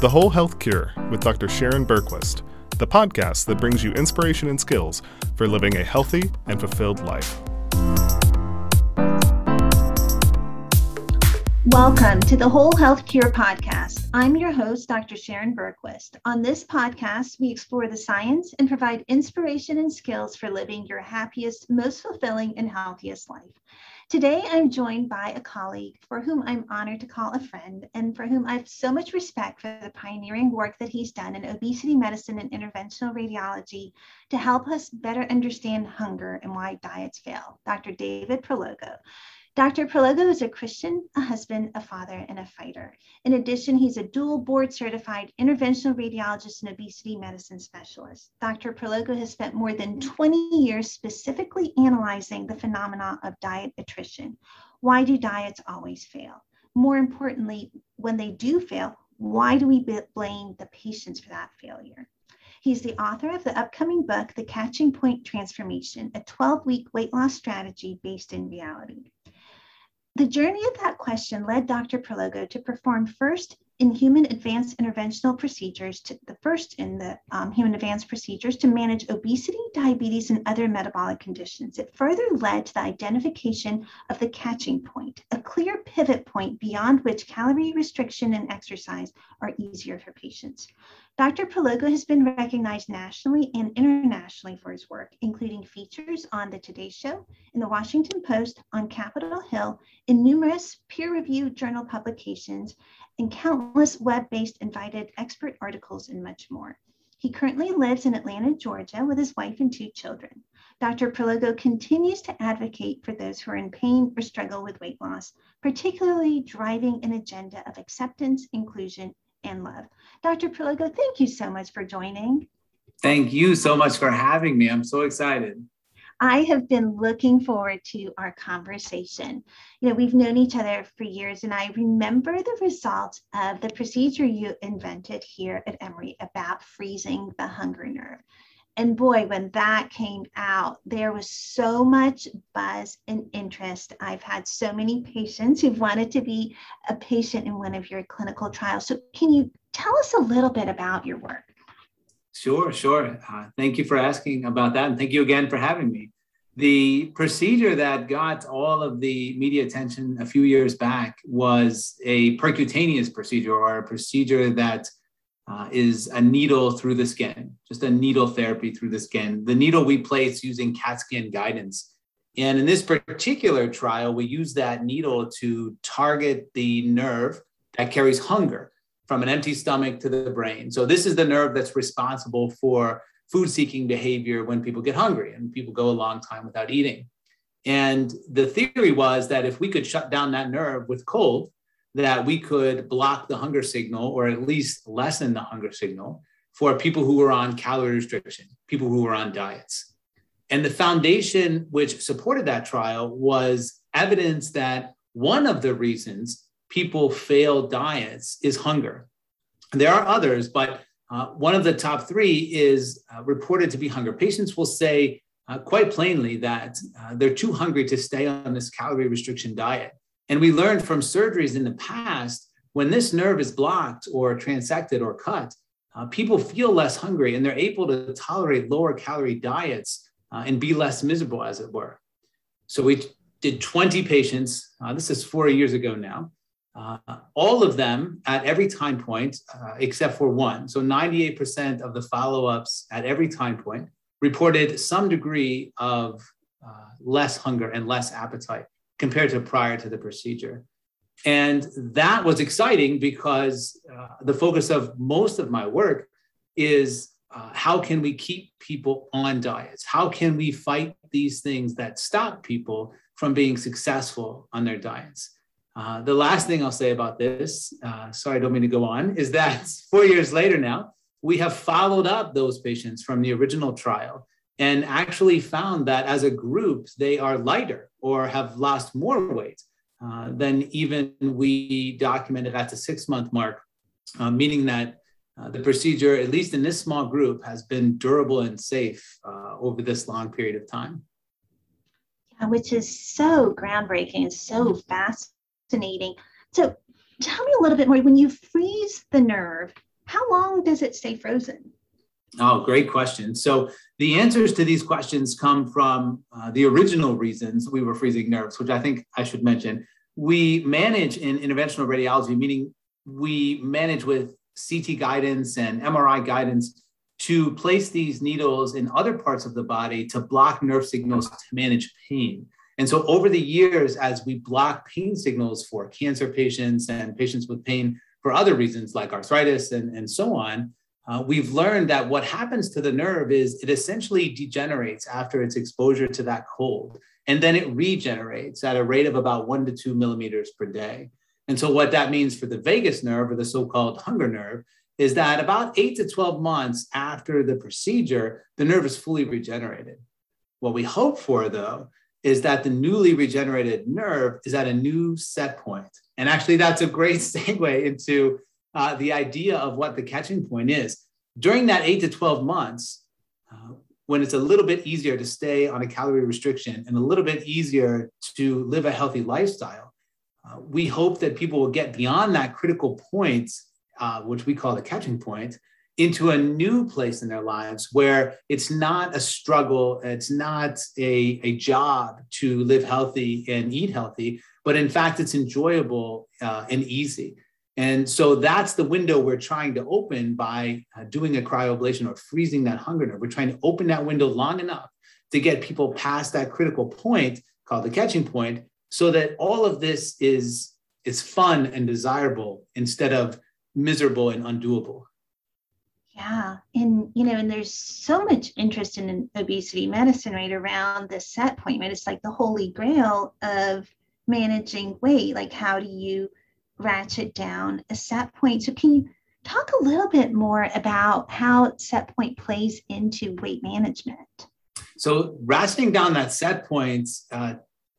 The Whole Health Cure with Dr. Sharon Bergquist, the podcast that brings you inspiration and skills for living a healthy and fulfilled life. Welcome to the Whole Health Cure podcast. I'm your host, Dr. Sharon Bergquist. On this podcast, we explore the science and provide inspiration and skills for living your happiest, most fulfilling, and healthiest life. Today, I'm joined by a colleague for whom I'm honored to call a friend and for whom I have so much respect for the pioneering work that he's done in obesity medicine and interventional radiology to help us better understand hunger and why diets fail, Dr. David Prologo. Dr. Prologo is a Christian, a husband, a father, and a fighter. In addition, he's a dual board certified interventional radiologist and obesity medicine specialist. Dr. Prologo has spent more than 20 years specifically analyzing the phenomena of diet attrition. Why do diets always fail? More importantly, when they do fail, why do we blame the patients for that failure? He's the author of the upcoming book, The Catching Point Transformation, a 12 week weight loss strategy based in reality. The journey of that question led Dr. Prologo to perform first in human advanced interventional procedures, to the first in the um, human advanced procedures to manage obesity, diabetes, and other metabolic conditions. It further led to the identification of the catching point, a clear pivot point beyond which calorie restriction and exercise are easier for patients. Dr. Prologo has been recognized nationally and internationally for his work, including features on The Today Show, in the Washington Post, on Capitol Hill, in numerous peer reviewed journal publications, and countless web based invited expert articles, and much more. He currently lives in Atlanta, Georgia, with his wife and two children. Dr. Prologo continues to advocate for those who are in pain or struggle with weight loss, particularly driving an agenda of acceptance, inclusion, and love. Dr. Prologo, thank you so much for joining. Thank you so much for having me. I'm so excited. I have been looking forward to our conversation. You know, we've known each other for years, and I remember the results of the procedure you invented here at Emory about freezing the hunger nerve. And boy, when that came out, there was so much buzz and interest. I've had so many patients who've wanted to be a patient in one of your clinical trials. So, can you tell us a little bit about your work? Sure, sure. Uh, thank you for asking about that. And thank you again for having me. The procedure that got all of the media attention a few years back was a percutaneous procedure or a procedure that uh, is a needle through the skin, just a needle therapy through the skin. The needle we place using CAT scan guidance. And in this particular trial, we use that needle to target the nerve that carries hunger from an empty stomach to the brain. So this is the nerve that's responsible for food seeking behavior when people get hungry and people go a long time without eating. And the theory was that if we could shut down that nerve with cold, that we could block the hunger signal or at least lessen the hunger signal for people who were on calorie restriction, people who were on diets. And the foundation which supported that trial was evidence that one of the reasons people fail diets is hunger. There are others, but uh, one of the top three is uh, reported to be hunger. Patients will say uh, quite plainly that uh, they're too hungry to stay on this calorie restriction diet. And we learned from surgeries in the past when this nerve is blocked or transected or cut, uh, people feel less hungry and they're able to tolerate lower calorie diets uh, and be less miserable, as it were. So we did 20 patients. this is four years ago now. Uh, all of them at every time point, uh, except for one. So 98% of the follow ups at every time point reported some degree of uh, less hunger and less appetite compared to prior to the procedure. And that was exciting because uh, the focus of most of my work is uh, how can we keep people on diets? How can we fight these things that stop people from being successful on their diets? Uh, the last thing I'll say about this, uh, sorry, I don't mean to go on, is that four years later now, we have followed up those patients from the original trial and actually found that as a group, they are lighter or have lost more weight uh, than even we documented at the six month mark, uh, meaning that uh, the procedure, at least in this small group, has been durable and safe over this long period of time. Yeah, which is so groundbreaking and so fascinating. So tell me a little bit more. When you freeze the nerve, how long does it stay frozen? Oh, great question. So the answers to these questions come from uh, the original reasons we were freezing nerves, which I think I should mention. We manage in interventional radiology, meaning we manage with CT guidance and MRI guidance to place these needles in other parts of the body to block nerve signals to manage pain. And so over the years, as we block pain signals for cancer patients and patients with pain for other reasons like arthritis and, and so on, uh, we've learned that what happens to the nerve is it essentially degenerates after its exposure to that cold, and then it regenerates at a rate of about one to two millimeters per day. And so, what that means for the vagus nerve or the so called hunger nerve is that about eight to 12 months after the procedure, the nerve is fully regenerated. What we hope for, though, is that the newly regenerated nerve is at a new set point. And actually, that's a great segue into uh, the idea of what the catching point is. During that eight to 12 months, uh, when it's a little bit easier to stay on a calorie restriction and a little bit easier to live a healthy lifestyle, uh, we hope that people will get beyond that critical point, uh, which we call the catching point, into a new place in their lives where it's not a struggle, it's not a, a job to live healthy and eat healthy, but in fact, it's enjoyable uh, and easy. And so that's the window we're trying to open by uh, doing a cryoablation or freezing that hunger nerve. We're trying to open that window long enough to get people past that critical point called the catching point so that all of this is, is fun and desirable instead of miserable and undoable. Yeah. And, you know, and there's so much interest in obesity medicine right around the set point, right? It's like the holy grail of managing weight. Like, how do you ratchet down a set point. So, can you talk a little bit more about how set point plays into weight management? So, ratcheting down that set point, uh,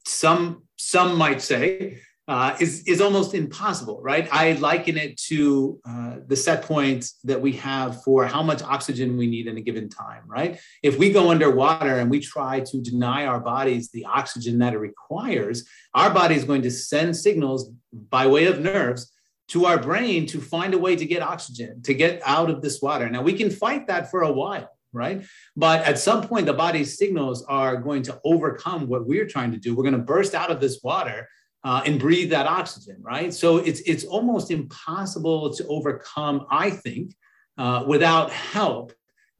some some might say uh, is, is almost impossible, right? I liken it to uh, the set point that we have for how much oxygen we need in a given time, right? If we go underwater and we try to deny our bodies the oxygen that it requires, our body is going to send signals by way of nerves to our brain to find a way to get oxygen, to get out of this water. Now, we can fight that for a while right? But at some point, the body's signals are going to overcome what we're trying to do. We're going to burst out of this water uh, and breathe that oxygen, right? So it's it's almost impossible to overcome, I think, uh, without help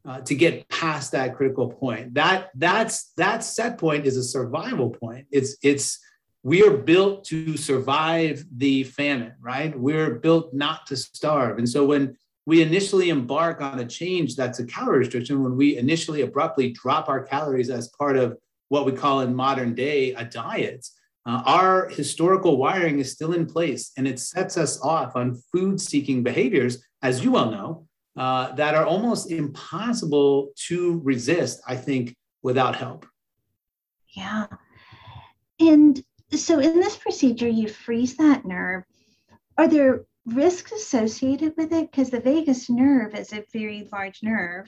uh, to get past that critical point. That that's that set point is a survival point. It's it's we are built to survive the famine, right? We're built not to starve, and so when we initially embark on a change that's a calorie restriction, when we initially abruptly drop our calories as part of what we call in modern day a diet, uh, our historical wiring is still in place and it sets us off on food seeking behaviors, as you well know, uh, that are almost impossible to resist, I think, without help. Yeah. And so in this procedure, you freeze that nerve. Are there risks associated with it? Because the vagus nerve is a very large nerve.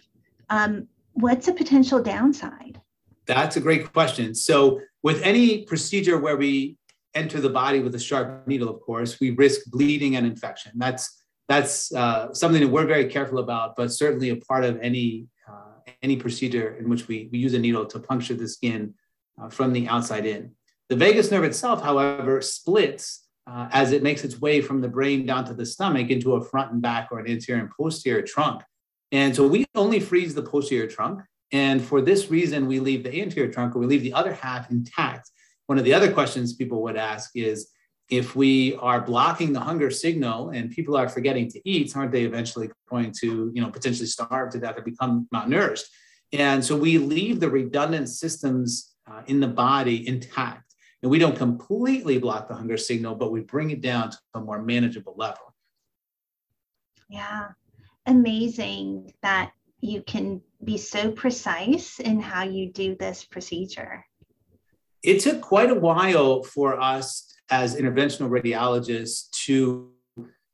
Um, what's a potential downside? That's a great question. So, with any procedure where we enter the body with a sharp needle, of course, we risk bleeding and infection. That's that's uh, something that we're very careful about, but certainly a part of any uh, any procedure in which we, we use a needle to puncture the skin uh, from the outside in. The vagus nerve itself, however, splits uh, as it makes its way from the brain down to the stomach into a front and back or an anterior and posterior trunk. And so we only freeze the posterior trunk. And for this reason, we leave the anterior trunk or we leave the other half intact. One of the other questions people would ask is if we are blocking the hunger signal and people are forgetting to eat, aren't they eventually going to, you know, potentially starve to death or become malnourished? And so we leave the redundant systems uh, in the body intact. And we don't completely block the hunger signal, but we bring it down to a more manageable level. Yeah. Amazing that you can be so precise in how you do this procedure? It took quite a while for us as interventional radiologists to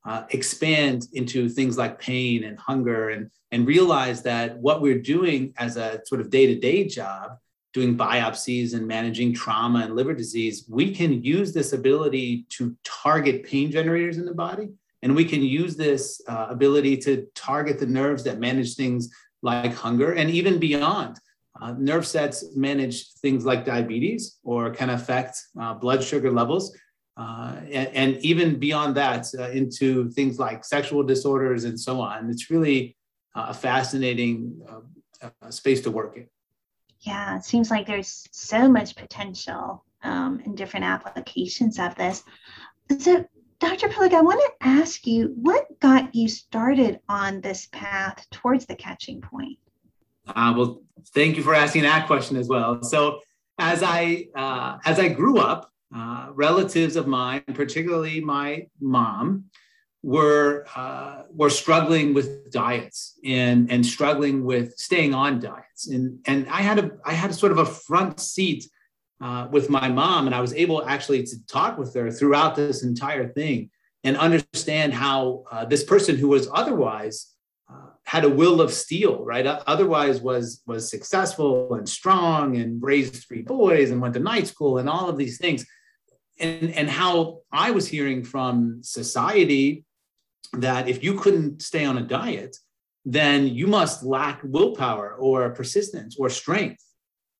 uh, expand into things like pain and hunger and, and realize that what we're doing as a sort of day to day job, doing biopsies and managing trauma and liver disease, we can use this ability to target pain generators in the body And we can use this uh, ability to target the nerves that manage things like hunger and even beyond. Uh, nerve sets manage things like diabetes or can affect uh, blood sugar levels. Uh, and, and, even beyond that, uh, into things like sexual disorders and so on. It's really uh, a fascinating space to work in. Yeah, it seems like there's so much potential um, in different applications of this. So, Dr. Prologo, I want to ask you what got you started on this path towards the catching point? Uh, well, thank you for asking that question as well. So, as I uh, as I grew up, uh, relatives of mine, particularly my mom, were uh, were struggling with diets and and struggling with staying on diets, and and I had a I had sort of a front seat uh, with my mom, and I was able actually to talk with her throughout this entire thing and understand how uh, this person who was otherwise uh, had a will of steel, right? Otherwise was was successful and strong and raised three boys and went to night school and all of these things, and and how I was hearing from society that if you couldn't stay on a diet, then you must lack willpower or persistence or strength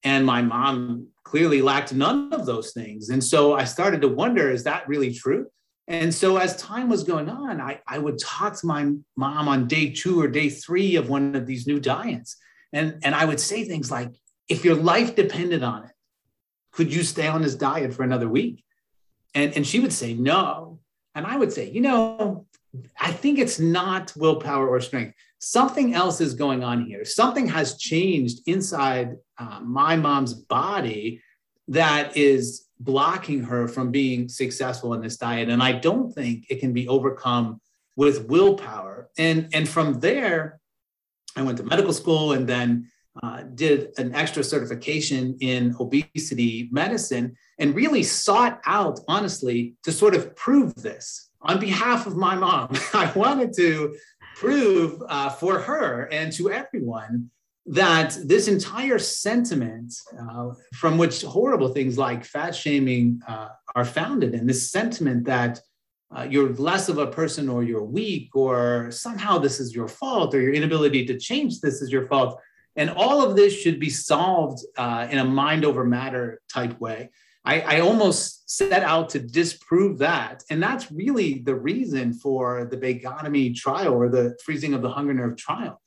and my mom clearly lacked none of those things. And so I started to wonder is that really true? And so as time was going on, I, I would talk to my mom on day two or day three of one of these new diets. And, and I would say things like, if your life depended on it, could you stay on this diet for another week? And, and she would say, no. And I would say, you know, I think it's not willpower or strength something else is going on here. Something has changed inside uh, my mom's body that is blocking her from being successful in this diet. And I don't think it can be overcome with willpower. And, and from there, I went to medical school and then uh, did an extra certification in obesity medicine and really sought out, honestly, to sort of prove this on behalf of my mom. I wanted to prove uh, for her and to everyone that this entire sentiment uh, from which horrible things like fat shaming uh, are founded and this sentiment that uh, you're less of a person or you're weak or somehow this is your fault or your inability to change this is your fault. And all of this should be solved uh, in a mind over matter type way I, I, almost set out to disprove that. And that's really the reason for the vagotomy trial or the freezing of the hunger nerve trial.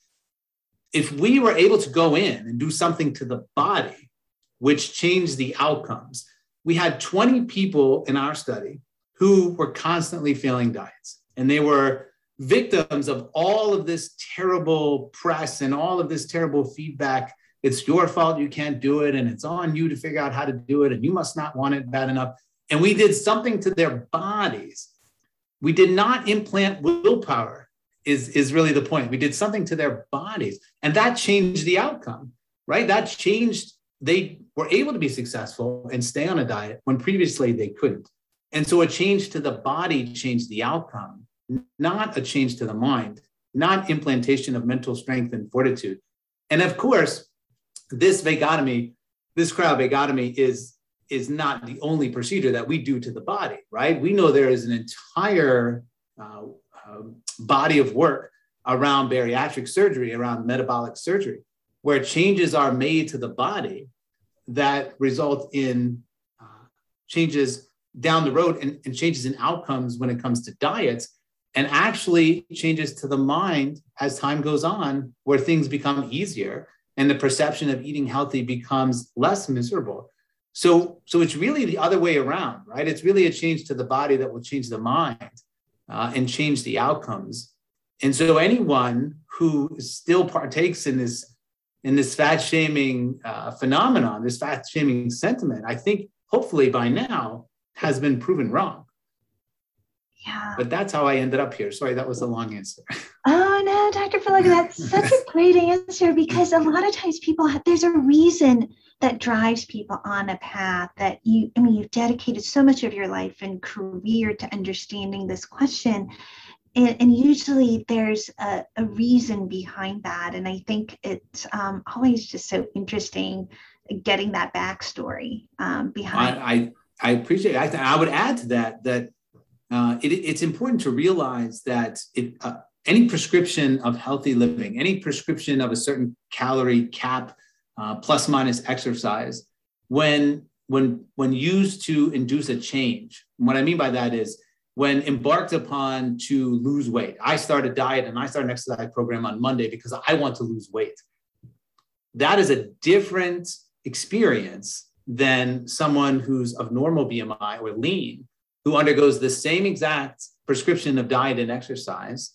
If we were able to go in and do something to the body, which changed the outcomes, we had 20 people in our study who were constantly failing diets. And they were victims of all of this terrible press and all of this terrible feedback it's your fault you can't do it and it's on you to figure out how to do it and you must not want it bad enough. And we did something to their bodies. We did not implant willpower is is really the point. We did something to their bodies and that changed the outcome right? That changed they were able to be successful and stay on a diet when previously they couldn't. And so a change to the body changed the outcome not a change to the mind not implantation of mental strength and fortitude. And of course this vagotomy, this cryovagotomy is is not the only procedure that we do to the body, right? We know there is an entire uh, uh, body of work around bariatric surgery, around metabolic surgery, where changes are made to the body that result in uh, changes down the road and, and changes in outcomes when it comes to diets and actually changes to the mind as time goes on where things become easier and the perception of eating healthy becomes less miserable. So, so it's really the other way around, right? It's really a change to the body that will change the mind uh, and change the outcomes. And so, anyone who still partakes in this in this fat shaming uh, phenomenon, this fat shaming sentiment, I think hopefully by now has been proven wrong. Yeah. But that's how I ended up here. Sorry, that was a long answer. Oh no, Dr. Prologo, that's such a great answer because a lot of times people have, there's a reason that drives people on a path that you, I mean, you've dedicated so much of your life and career to understanding this question. And, and usually there's a, a, reason behind that. And I think it's um, always just so interesting getting that backstory um, behind. I, I, I appreciate it. I, I would add to that that uh, it, it's important to realize that uh, any prescription of healthy living, any prescription of a certain calorie cap, uh, plus minus exercise, when when when used to induce a change, what I mean by that is when embarked upon to lose weight. I start a diet and I start an exercise program on Monday because I want to lose weight. That is a different experience than someone who's of normal BMI or lean, who undergoes the same exact prescription of diet and exercise,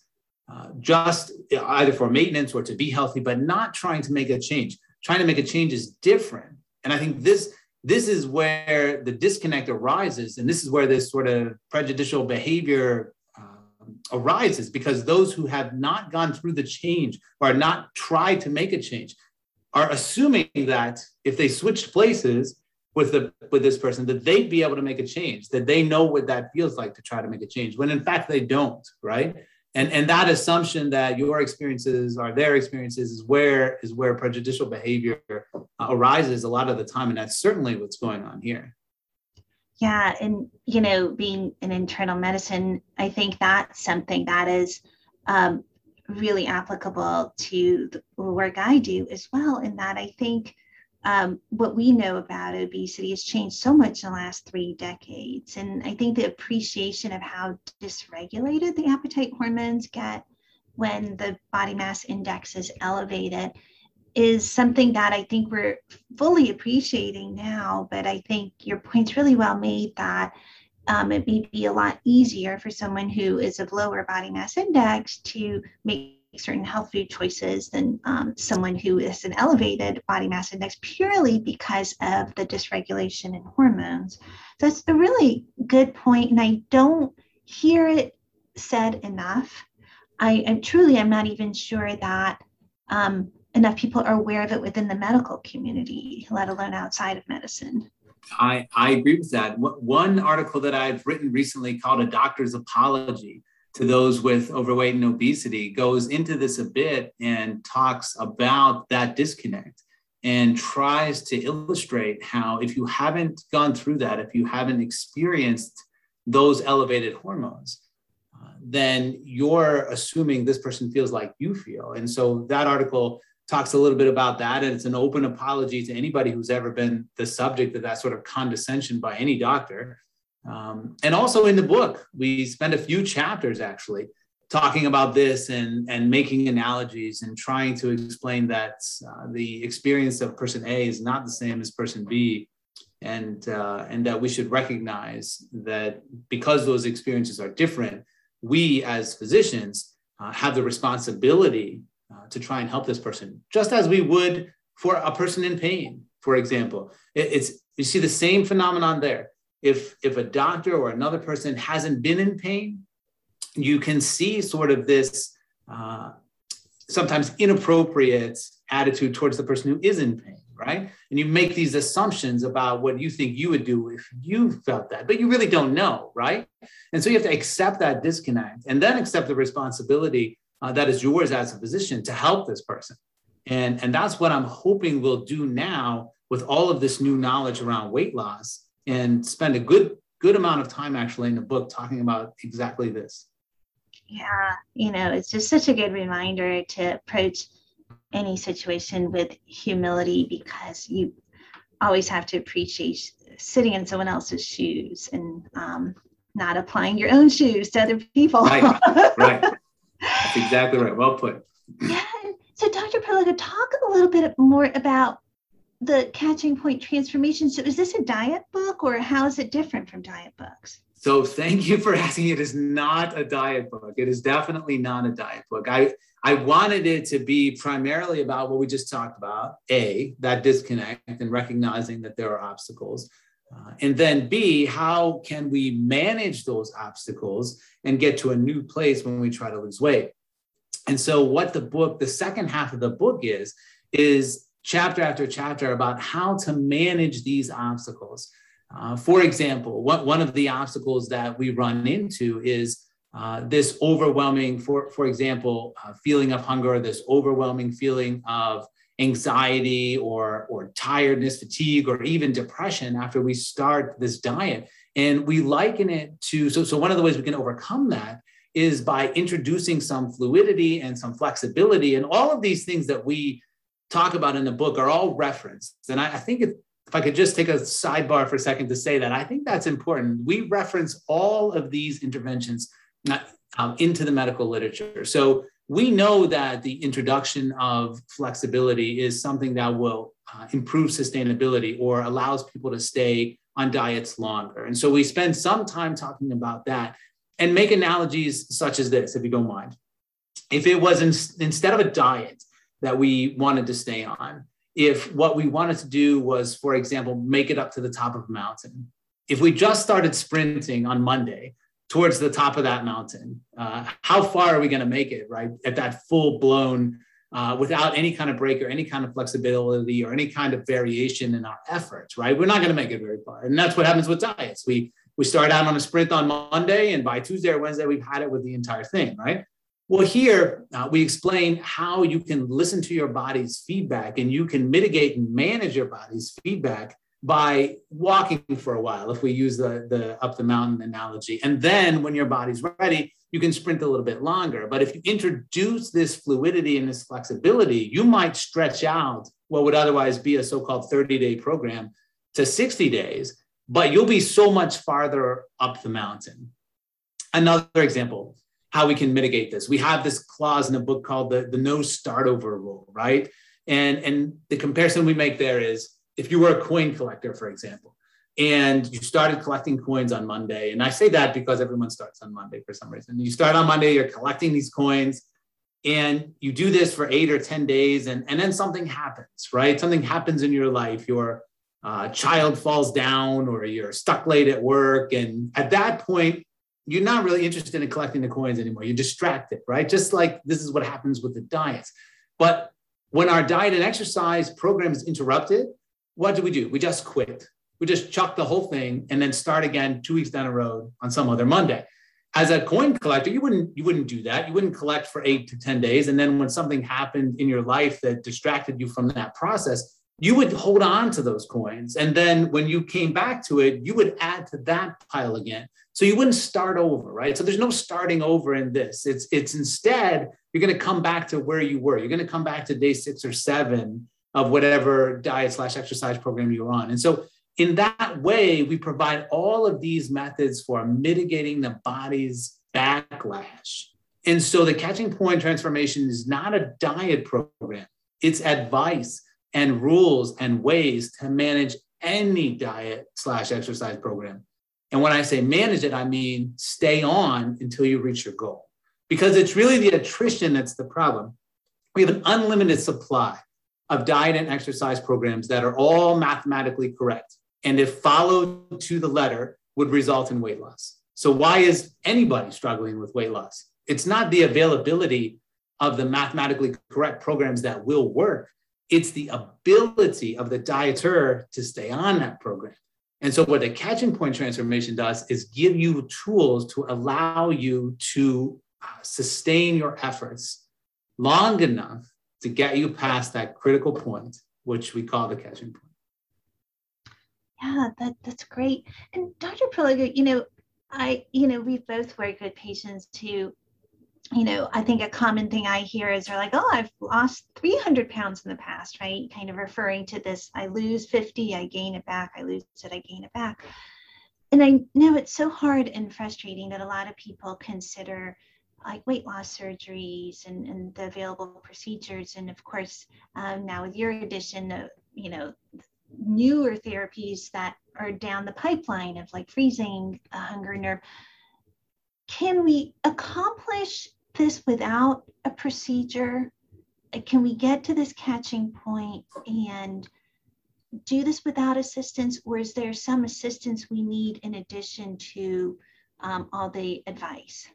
uh, just either for maintenance or to be healthy, but not trying to make a change. Trying to make a change is different. And I think this this is where the disconnect arises, and this is where this sort of prejudicial behavior um, arises because those who have not gone through the change or not tried to make a change are assuming that if they switched places with the with this person that they'd be able to make a change that they know what that feels like to try to make a change when in fact they don't right and and that assumption that your experiences are their experiences is where is where prejudicial behavior uh, arises a lot of the time and that's certainly what's going on here yeah and you know being an internal medicine i think that's something that is um, really applicable to the work I do as well. In that I think um, what we know about obesity has changed so much in the last three decades. And I think the appreciation of how dysregulated the appetite hormones get when the body mass index is elevated is something that I think we're fully appreciating now. But I think your point's really well made that um, it may be a lot easier for someone who is of lower body mass index to make certain health food choices than um, someone who is an elevated body mass index purely because of the dysregulation in hormones. So that's a really good point, and I don't hear it said enough. I, I truly am not even sure that um, enough people are aware of it within the medical community, let alone outside of medicine. I, I agree with that. One article that I've written recently called A Doctor's Apology to those with overweight and obesity goes into this a bit and talks about that disconnect and tries to illustrate how if you haven't gone through that, if you haven't experienced those elevated hormones, uh, then you're assuming this person feels like you feel. And so that article talks a little bit about that. And it's an open apology to anybody who's ever been the subject of that sort of condescension by any doctor. Um, and also in the book, we spend a few chapters actually talking about this and, and making analogies and trying to explain that uh, the experience of person A is not the same as person B. And, uh, and that we should recognize that because those experiences are different, we as physicians uh, have the responsibility uh, to try and help this person, just as we would for a person in pain, for example. It, it's you see the same phenomenon there. If if a doctor or another person hasn't been in pain, you can see sort of this uh, sometimes inappropriate attitude towards the person who is in pain, right? And you make these assumptions about what you think you would do if you felt that, but you really don't know, right? And so you have to accept that disconnect and then accept the responsibility uh, that is yours as a physician to help this person. And, and that's what I'm hoping we'll do now with all of this new knowledge around weight loss and spend a good good amount of time actually in the book talking about exactly this. Yeah, you know, it's just such a good reminder to approach any situation with humility because you always have to appreciate sitting in someone else's shoes and um, not applying your own shoes to other people. Right, right. That's exactly right. Well put. Yeah. So, Dr. Prologo, talk a little bit more about the Catching Point Transformation. So, is this a diet book, or how is it different from diet books? So, thank you for asking. It is not a diet book. It is definitely not a diet book. I I wanted it to be primarily about what we just talked about: a that disconnect and recognizing that there are obstacles. Uh, and then B, how can we manage those obstacles and get to a new place when we try to lose weight? And so, what the book, the second half of the book is, is chapter after chapter about how to manage these obstacles. Uh, for example, what, one of the obstacles that we run into is uh, this overwhelming, for, for example, uh, feeling of hunger, this overwhelming feeling of anxiety or, or tiredness, fatigue, or even depression after we start this diet. And we liken it to so, so one of the ways we can overcome that is by introducing some fluidity and some flexibility. And all of these things that we talk about in the book are all referenced. And I, I think if, if I could just take a sidebar for a second to say that, I think that's important. We reference all of these interventions um, into the medical literature. So we know that the introduction of flexibility is something that will uh, improve sustainability or allows people to stay on diets longer. And so we spend some time talking about that and make analogies such as this, if you don't mind. If it was in, instead of a diet that we wanted to stay on, if what we wanted to do was, for example, make it up to the top of a mountain, if we just started sprinting on Monday towards the top of that mountain, uh, how far are we going to make it, right? At that full blown, uh, without any kind of break or any kind of flexibility or any kind of variation in our efforts, right? We're not going to make it very far. And that's what happens with diets. We we start out on a sprint on Monday, and by Tuesday or Wednesday, we've had it with the entire thing, right? Well, here uh, we explain how you can listen to your body's feedback and you can mitigate and manage your body's feedback by walking for a while, if we use the, the up the mountain analogy. And then when your body's ready, you can sprint a little bit longer. But if you introduce this fluidity and this flexibility, you might stretch out what would otherwise be a so called 30 day program to 60 days but you'll be so much farther up the mountain. Another example, how we can mitigate this. We have this clause in the book called the, the no start over rule, right? And, and the comparison we make there is if you were a coin collector, for example, and you started collecting coins on Monday, and I say that because everyone starts on Monday for some reason. You start on Monday, you're collecting these coins, and you do this for eight or 10 days, and, and then something happens, right? Something happens in your life. You're uh, child falls down or you're stuck late at work. And at that point, you're not really interested in collecting the coins anymore. You're distracted, right? Just like this is what happens with the diets. But when our diet and exercise program is interrupted, what do we do? We just quit. We just chuck the whole thing and then start again two weeks down the road on some other Monday. As a coin collector, you wouldn't you wouldn't do that. You wouldn't collect for eight to ten days, and then when something happened in your life that distracted you from that process, you would hold on to those coins. And then when you came back to it, you would add to that pile again. So you wouldn't start over, right? So there's no starting over in this. It's it's instead you're going to come back to where you were. You're going to come back to day six or seven of whatever diet slash exercise program you're on. And so in that way, we provide all of these methods for mitigating the body's backlash. And so the catching point transformation is not a diet program. It's advice and rules and ways to manage any diet slash exercise program. And when I say manage it, I mean stay on until you reach your goal. Because it's really the attrition that's the problem. We have an unlimited supply of diet and exercise programs that are all mathematically correct. And if followed to the letter, would result in weight loss. So, why is anybody struggling with weight loss? It's not the availability of the mathematically correct programs that will work. It's the ability of the dieter to stay on that program. And so, what the catching point transformation does is give you tools to allow you to uh, sustain your efforts long enough to get you past that critical point, which we call the catching point. Yeah, that, that's great. And Dr. Prologo, you know, I, you know, we've both worked with patients who you know, I think a common thing I hear is they're like, oh, I've lost 300 pounds in the past, right? Kind of referring to this I lose 50, I gain it back, I lose it, I gain it back. And I know it's so hard and frustrating that a lot of people consider like weight loss surgeries and, and the available procedures. And of course, um, now with your addition of, you know, newer therapies that are down the pipeline of like freezing a hunger nerve can we accomplish without a procedure? Can we get to this catching point and do this without assistance, or is there some assistance we need in addition to um, all the advice?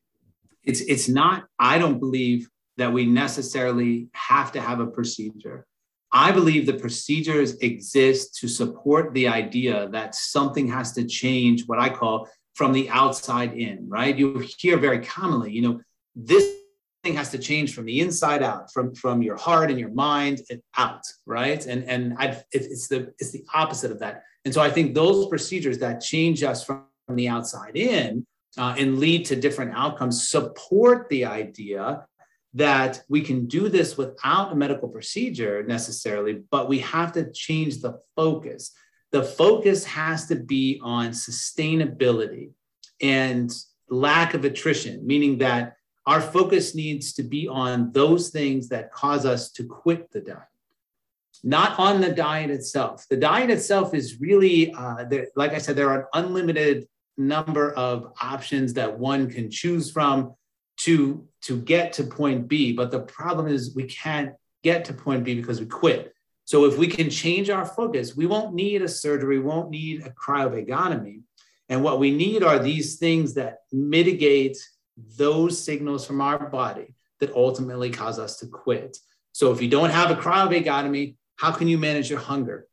It's it's not. I don't believe that we necessarily have to have a procedure. I believe the procedures exist to support the idea that something has to change. What I call from the outside in. Right? You hear very commonly, you know, this has to change from the inside out, from from your heart and your mind and out, right? And and I, it's the it's the opposite of that. And so I think those procedures that change us from the outside in uh, and lead to different outcomes support the idea that we can do this without a medical procedure necessarily, but we have to change the focus. The focus has to be on sustainability and lack of attrition, meaning that our focus needs to be on those things that cause us to quit the diet, not on the diet itself. The diet itself is really, uh, like I said, there are an unlimited number of options that one can choose from to to get to point B. But the problem is we can't get to point B because we quit. So if we can change our focus, we won't need a surgery, we won't need a cryovagotomy. And what we need are these things that mitigate those signals from our body that ultimately cause us to quit. So if you don't have a cryovagotomy, how can you manage your hunger?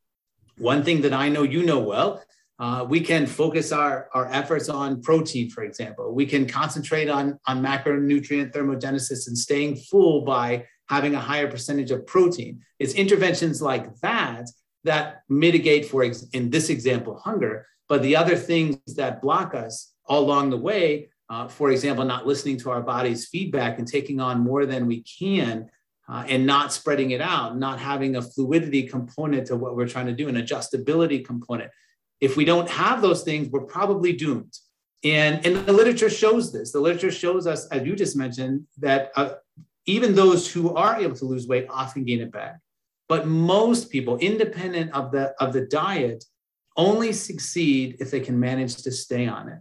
One thing that I know you know well uh, we can focus our, our efforts on protein, for example. We can concentrate on, on macronutrient thermogenesis and staying full by having a higher percentage of protein. It's interventions like that that mitigate, for ex- in this example, hunger. But the other things that block us along the way, uh, for example, not listening to our body's feedback and taking on more than we can uh, and not spreading it out, not having a fluidity component to what we're trying to do, an adjustability component if we don't have those things, we're probably doomed. And, and the literature shows this. The literature shows us, as you just mentioned, that uh, even those who are able to lose weight often gain it back. But most people, independent of the, of the diet, only succeed if they can manage to stay on it.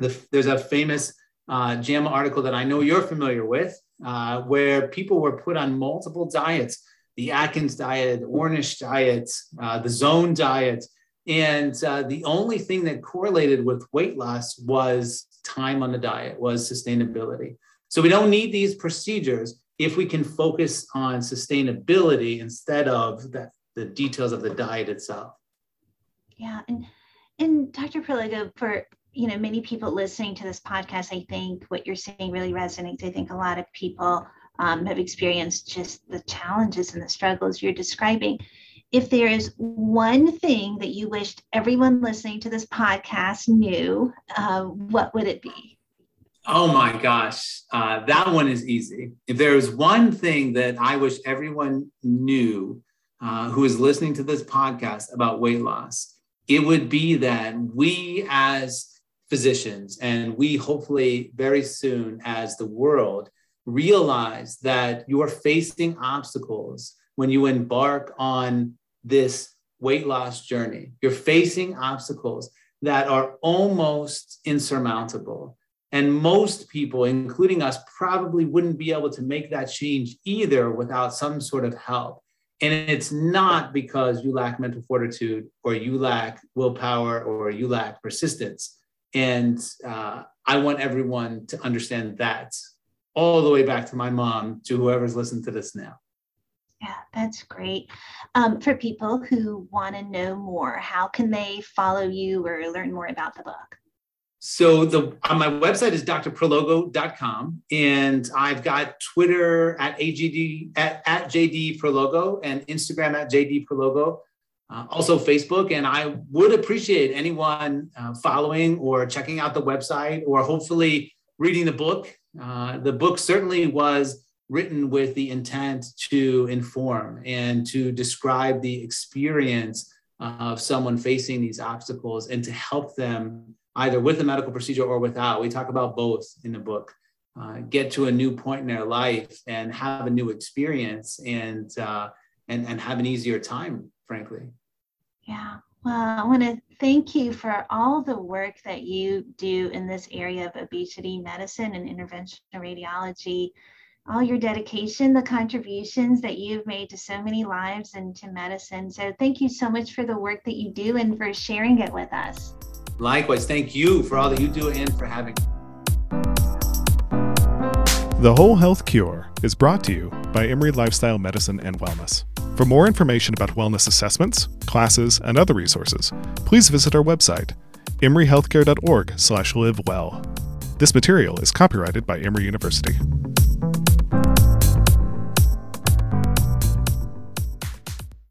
The, there's a famous uh, JAMA article that I know you're familiar with, uh, where people were put on multiple diets the Atkins diet, the Ornish diet, uh, the zone diet, and uh, the only thing that correlated with weight loss was time on the diet, was sustainability. So we don't need these procedures if we can focus on sustainability instead of the, the details of the diet itself. Yeah, and and Dr. Prologo, for you know many people listening to this podcast, I think what you're saying really resonates. I think a lot of people um, have experienced just the challenges and the struggles you're describing if there is one thing that you wished everyone listening to this podcast knew, uh, what would it be? Oh my gosh, uh, that one is easy. If there is one thing that I wish everyone knew uh, who is listening to this podcast about weight loss, it would be that we as physicians and we hopefully very soon as the world realize that you are facing obstacles when you embark on this weight loss journey. You're facing obstacles that are almost insurmountable. And most people, including us, probably wouldn't be able to make that change either without some sort of help. And it's not because you lack mental fortitude or you lack willpower or you lack persistence. And uh, I want everyone to understand that all the way back to my mom, to whoever's listening to this now. Yeah, that's great. Um, for people who want to know more, how can they follow you or learn more about the book? So the on my website is drprologo.com and I've got Twitter at AGD at, at JD Prologo and Instagram at JD Prologo. Uh, also Facebook, and I would appreciate anyone uh, following or checking out the website or hopefully reading the book. Uh, the book certainly was written with the intent to inform and to describe the experience of someone facing these obstacles and to help them either with a medical procedure or without. We talk about both in the book. Uh, get to a new point in their life and have a new experience and uh, and and have an easier time, frankly. Yeah. Well, I want to thank you for all the work that you do in this area of obesity medicine and interventional radiology all your dedication, the contributions that you've made to so many lives and to medicine. So thank you so much for the work that you do and for sharing it with us. Likewise, thank you for all that you do and for having me. The Whole Health Cure is brought to you by Emory Lifestyle Medicine and Wellness. For more information about wellness assessments, classes, and other resources, please visit our website, emoryhealthcare.org/livewell. This material is copyrighted by Emory University.